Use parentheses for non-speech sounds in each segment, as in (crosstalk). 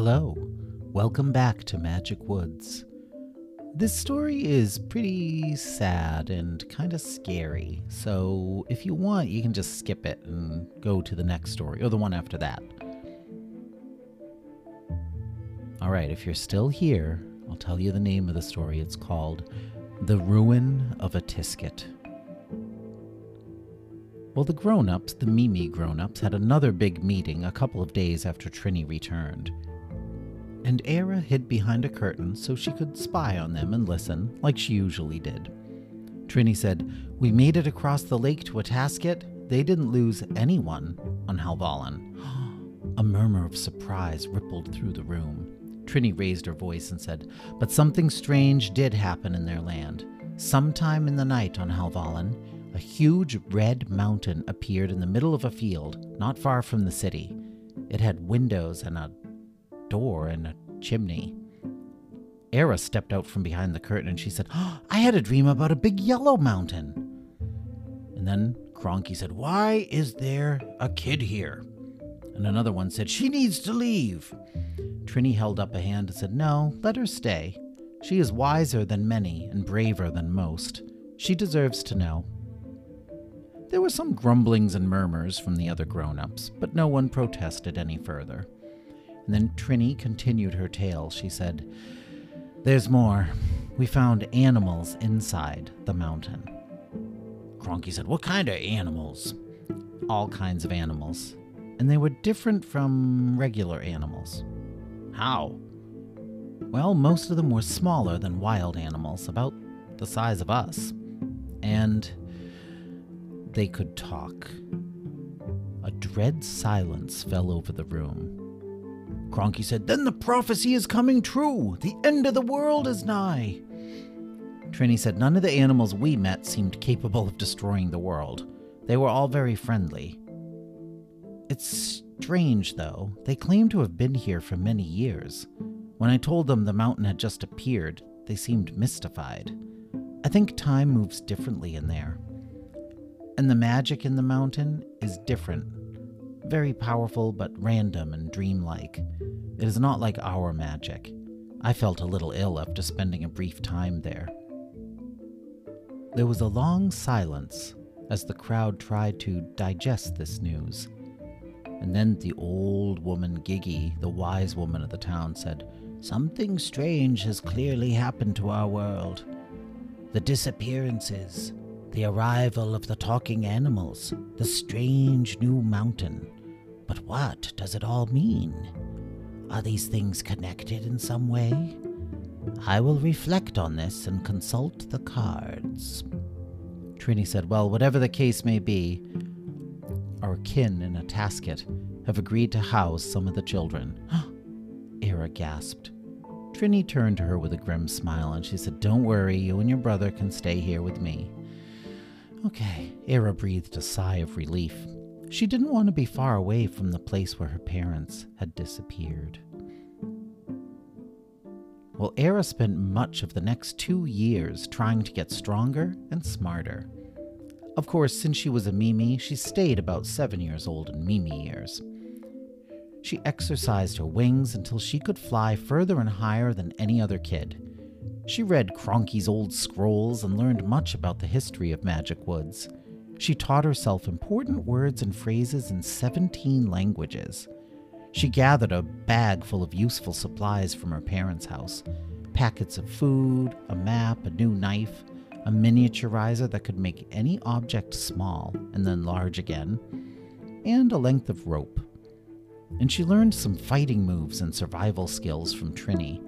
Hello, welcome back to Magic Woods. This story is pretty sad and kind of scary, so if you want, you can just skip it and go to the next story or the one after that. Alright, if you're still here, I'll tell you the name of the story. It's called The Ruin of Atisket. Well, the grown ups, the Mimi grown ups, had another big meeting a couple of days after Trini returned. And Era hid behind a curtain so she could spy on them and listen, like she usually did. Trini said, We made it across the lake to Atasket. They didn't lose anyone on Halvallen. (gasps) a murmur of surprise rippled through the room. Trini raised her voice and said, But something strange did happen in their land. Sometime in the night on Halvallen, a huge red mountain appeared in the middle of a field, not far from the city. It had windows and a door and a chimney. Era stepped out from behind the curtain and she said, oh, I had a dream about a big yellow mountain. And then Cronky said, Why is there a kid here? And another one said, She needs to leave. Trini held up a hand and said, No, let her stay. She is wiser than many and braver than most. She deserves to know. There were some grumblings and murmurs from the other grown ups, but no one protested any further. And then Trini continued her tale. She said, There's more. We found animals inside the mountain. Cronky said, What kind of animals? All kinds of animals. And they were different from regular animals. How? Well, most of them were smaller than wild animals, about the size of us. And they could talk. A dread silence fell over the room. Cronky said, Then the prophecy is coming true! The end of the world is nigh! Trini said, None of the animals we met seemed capable of destroying the world. They were all very friendly. It's strange, though. They claim to have been here for many years. When I told them the mountain had just appeared, they seemed mystified. I think time moves differently in there. And the magic in the mountain is different. Very powerful, but random and dreamlike. It is not like our magic. I felt a little ill after spending a brief time there. There was a long silence as the crowd tried to digest this news. And then the old woman Gigi, the wise woman of the town, said, Something strange has clearly happened to our world. The disappearances, the arrival of the talking animals, the strange new mountain. But what does it all mean? Are these things connected in some way? I will reflect on this and consult the cards. Trini said, Well, whatever the case may be, our kin in Atasket have agreed to house some of the children. (gasps) Era gasped. Trini turned to her with a grim smile and she said, Don't worry, you and your brother can stay here with me. Okay, Era breathed a sigh of relief. She didn't want to be far away from the place where her parents had disappeared. Well, Era spent much of the next two years trying to get stronger and smarter. Of course, since she was a Mimi, she stayed about seven years old in Mimi years. She exercised her wings until she could fly further and higher than any other kid. She read Cronky's old scrolls and learned much about the history of Magic Woods. She taught herself important words and phrases in 17 languages. She gathered a bag full of useful supplies from her parents' house packets of food, a map, a new knife, a miniaturizer that could make any object small and then large again, and a length of rope. And she learned some fighting moves and survival skills from Trini,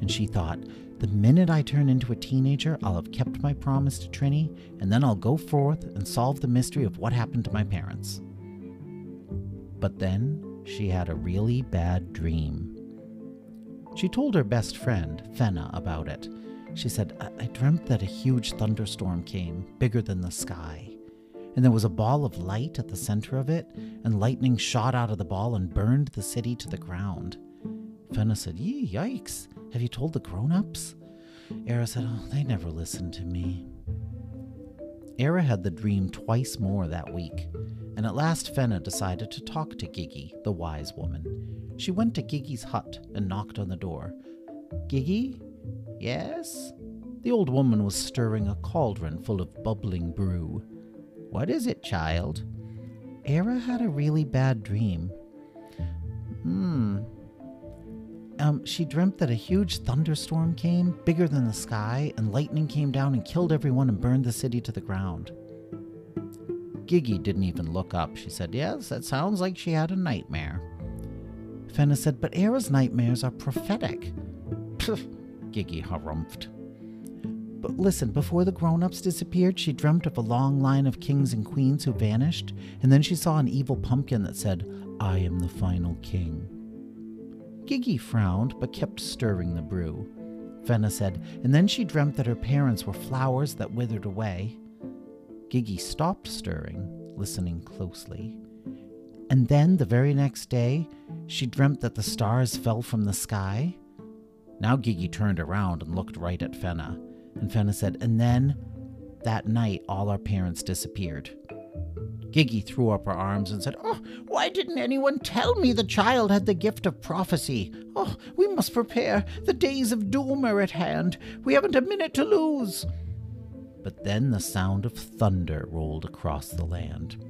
and she thought, the minute I turn into a teenager, I'll have kept my promise to Trini, and then I'll go forth and solve the mystery of what happened to my parents. But then she had a really bad dream. She told her best friend, Fenna, about it. She said, I-, I dreamt that a huge thunderstorm came, bigger than the sky. And there was a ball of light at the center of it, and lightning shot out of the ball and burned the city to the ground. Fenna said, Yee, yikes. Have you told the grown ups? Era said, Oh, they never listened to me. Era had the dream twice more that week, and at last Fenna decided to talk to Gigi, the wise woman. She went to Gigi's hut and knocked on the door. Gigi? Yes? The old woman was stirring a cauldron full of bubbling brew. What is it, child? Era had a really bad dream. Hmm. Um, she dreamt that a huge thunderstorm came, bigger than the sky, and lightning came down and killed everyone and burned the city to the ground. Gigi didn't even look up. She said, Yes, that sounds like she had a nightmare. Fenna said, But Era's nightmares are prophetic. Gigi harumphed. But listen, before the grown ups disappeared, she dreamt of a long line of kings and queens who vanished, and then she saw an evil pumpkin that said, I am the final king. Gigi frowned, but kept stirring the brew. Fenna said, and then she dreamt that her parents were flowers that withered away. Gigi stopped stirring, listening closely. And then, the very next day, she dreamt that the stars fell from the sky. Now Gigi turned around and looked right at Fenna, and Fenna said, And then, that night, all our parents disappeared. Gigi threw up her arms and said, Oh, why didn't anyone tell me the child had the gift of prophecy? Oh, we must prepare. The days of doom are at hand. We haven't a minute to lose. But then the sound of thunder rolled across the land.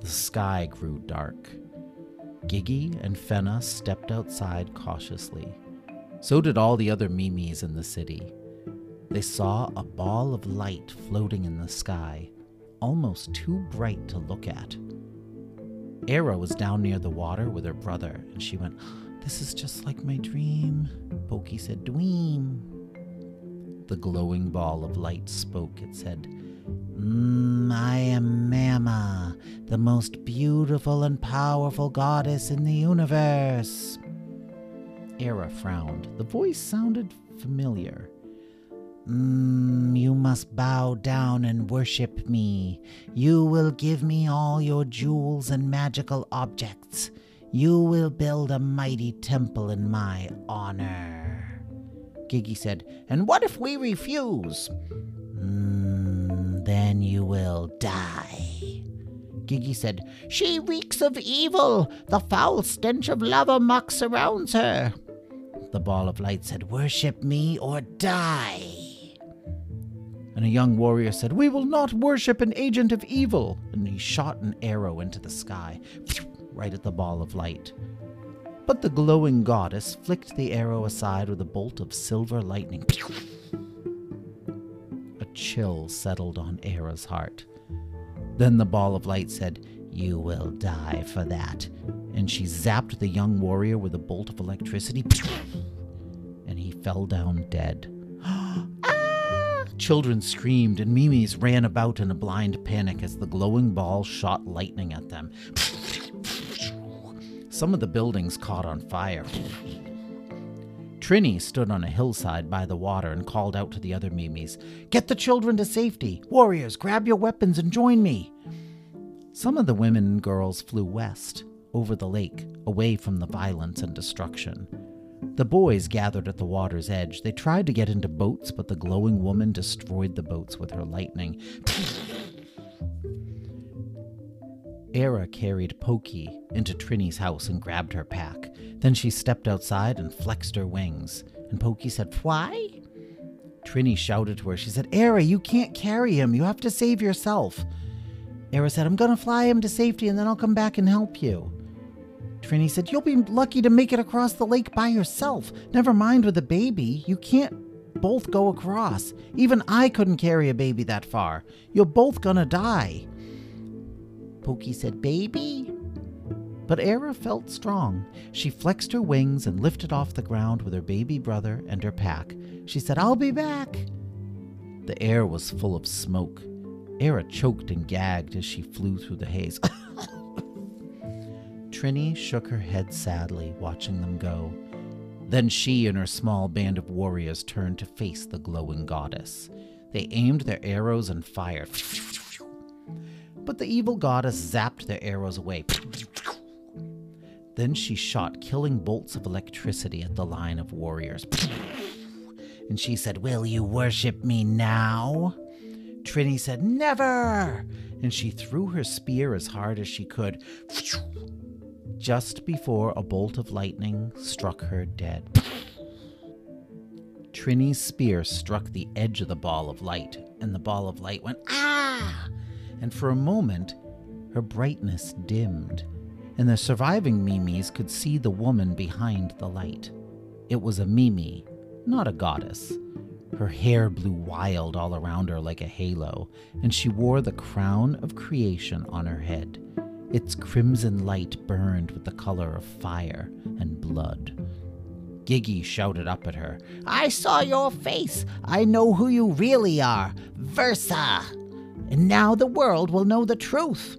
The sky grew dark. Gigi and Fenna stepped outside cautiously. So did all the other Mimis in the city. They saw a ball of light floating in the sky, almost too bright to look at. Era was down near the water with her brother, and she went, This is just like my dream. Pokey said, Dweem. The glowing ball of light spoke. It said, mm, I am Mama, the most beautiful and powerful goddess in the universe. Era frowned. The voice sounded familiar. Mm, you must bow down and worship me. You will give me all your jewels and magical objects. You will build a mighty temple in my honor. Gigi said, And what if we refuse? Mm, then you will die. Gigi said, She reeks of evil. The foul stench of lava muck surrounds her. The ball of light said, Worship me or die. And a young warrior said, We will not worship an agent of evil. And he shot an arrow into the sky, right at the ball of light. But the glowing goddess flicked the arrow aside with a bolt of silver lightning. A chill settled on Era's heart. Then the ball of light said, You will die for that. And she zapped the young warrior with a bolt of electricity, and he fell down dead. Children screamed, and Mimis ran about in a blind panic as the glowing ball shot lightning at them. Some of the buildings caught on fire. Trini stood on a hillside by the water and called out to the other Mimis Get the children to safety! Warriors, grab your weapons and join me! Some of the women and girls flew west, over the lake, away from the violence and destruction. The boys gathered at the water's edge. They tried to get into boats, but the glowing woman destroyed the boats with her lightning. Era carried Pokey into Trini's house and grabbed her pack. Then she stepped outside and flexed her wings. And Pokey said, Fly? Trini shouted to her. She said, Era, you can't carry him. You have to save yourself. Era said, I'm going to fly him to safety and then I'll come back and help you. Trini said, You'll be lucky to make it across the lake by yourself. Never mind with a baby. You can't both go across. Even I couldn't carry a baby that far. You're both gonna die. Pokey said, Baby? But Era felt strong. She flexed her wings and lifted off the ground with her baby brother and her pack. She said, I'll be back. The air was full of smoke. Era choked and gagged as she flew through the haze. (laughs) Trini shook her head sadly, watching them go. Then she and her small band of warriors turned to face the glowing goddess. They aimed their arrows and fired. But the evil goddess zapped their arrows away. Then she shot killing bolts of electricity at the line of warriors. And she said, Will you worship me now? Trini said, Never! And she threw her spear as hard as she could, just before a bolt of lightning struck her dead. Trini's spear struck the edge of the ball of light, and the ball of light went, Ah! And for a moment, her brightness dimmed, and the surviving Mimis could see the woman behind the light. It was a Mimi, not a goddess. Her hair blew wild all around her like a halo, and she wore the crown of creation on her head. Its crimson light burned with the color of fire and blood. Gigi shouted up at her, I saw your face. I know who you really are. Versa! And now the world will know the truth.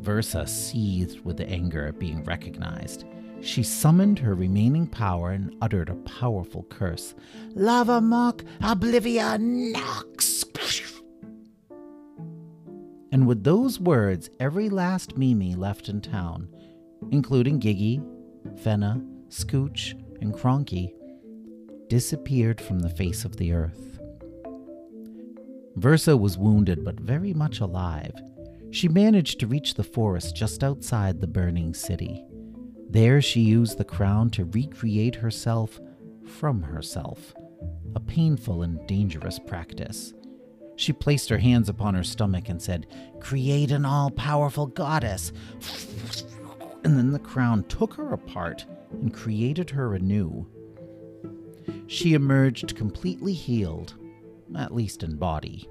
Versa seethed with the anger at being recognized. She summoned her remaining power and uttered a powerful curse. Lava Mock Oblivia Nox! And with those words, every last Mimi left in town, including Gigi, Fenna, Scooch, and Cronky, disappeared from the face of the earth. Versa was wounded but very much alive. She managed to reach the forest just outside the burning city. There she used the crown to recreate herself from herself, a painful and dangerous practice. She placed her hands upon her stomach and said, Create an all powerful goddess. And then the crown took her apart and created her anew. She emerged completely healed, at least in body,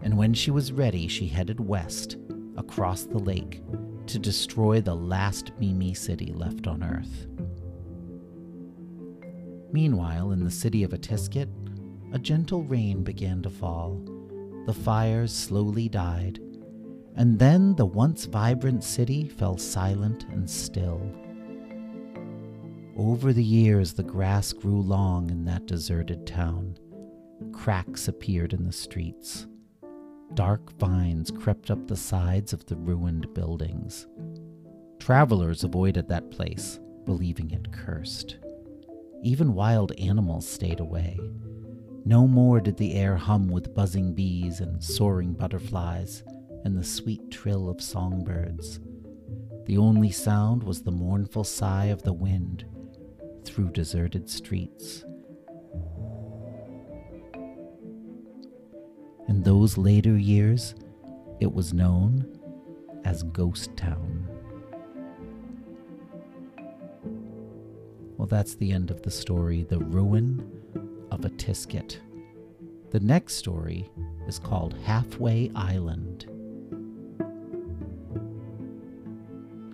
and when she was ready, she headed west across the lake to destroy the last Mimi city left on Earth. Meanwhile, in the city of Atisket, a gentle rain began to fall. The fires slowly died, and then the once vibrant city fell silent and still. Over the years, the grass grew long in that deserted town. Cracks appeared in the streets. Dark vines crept up the sides of the ruined buildings. Travelers avoided that place, believing it cursed. Even wild animals stayed away. No more did the air hum with buzzing bees and soaring butterflies and the sweet trill of songbirds. The only sound was the mournful sigh of the wind through deserted streets. In those later years, it was known as Ghost Town. Well, that's the end of the story The Ruin of Atisket. The next story is called Halfway Island.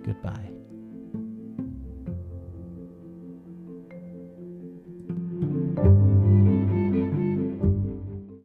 Goodbye.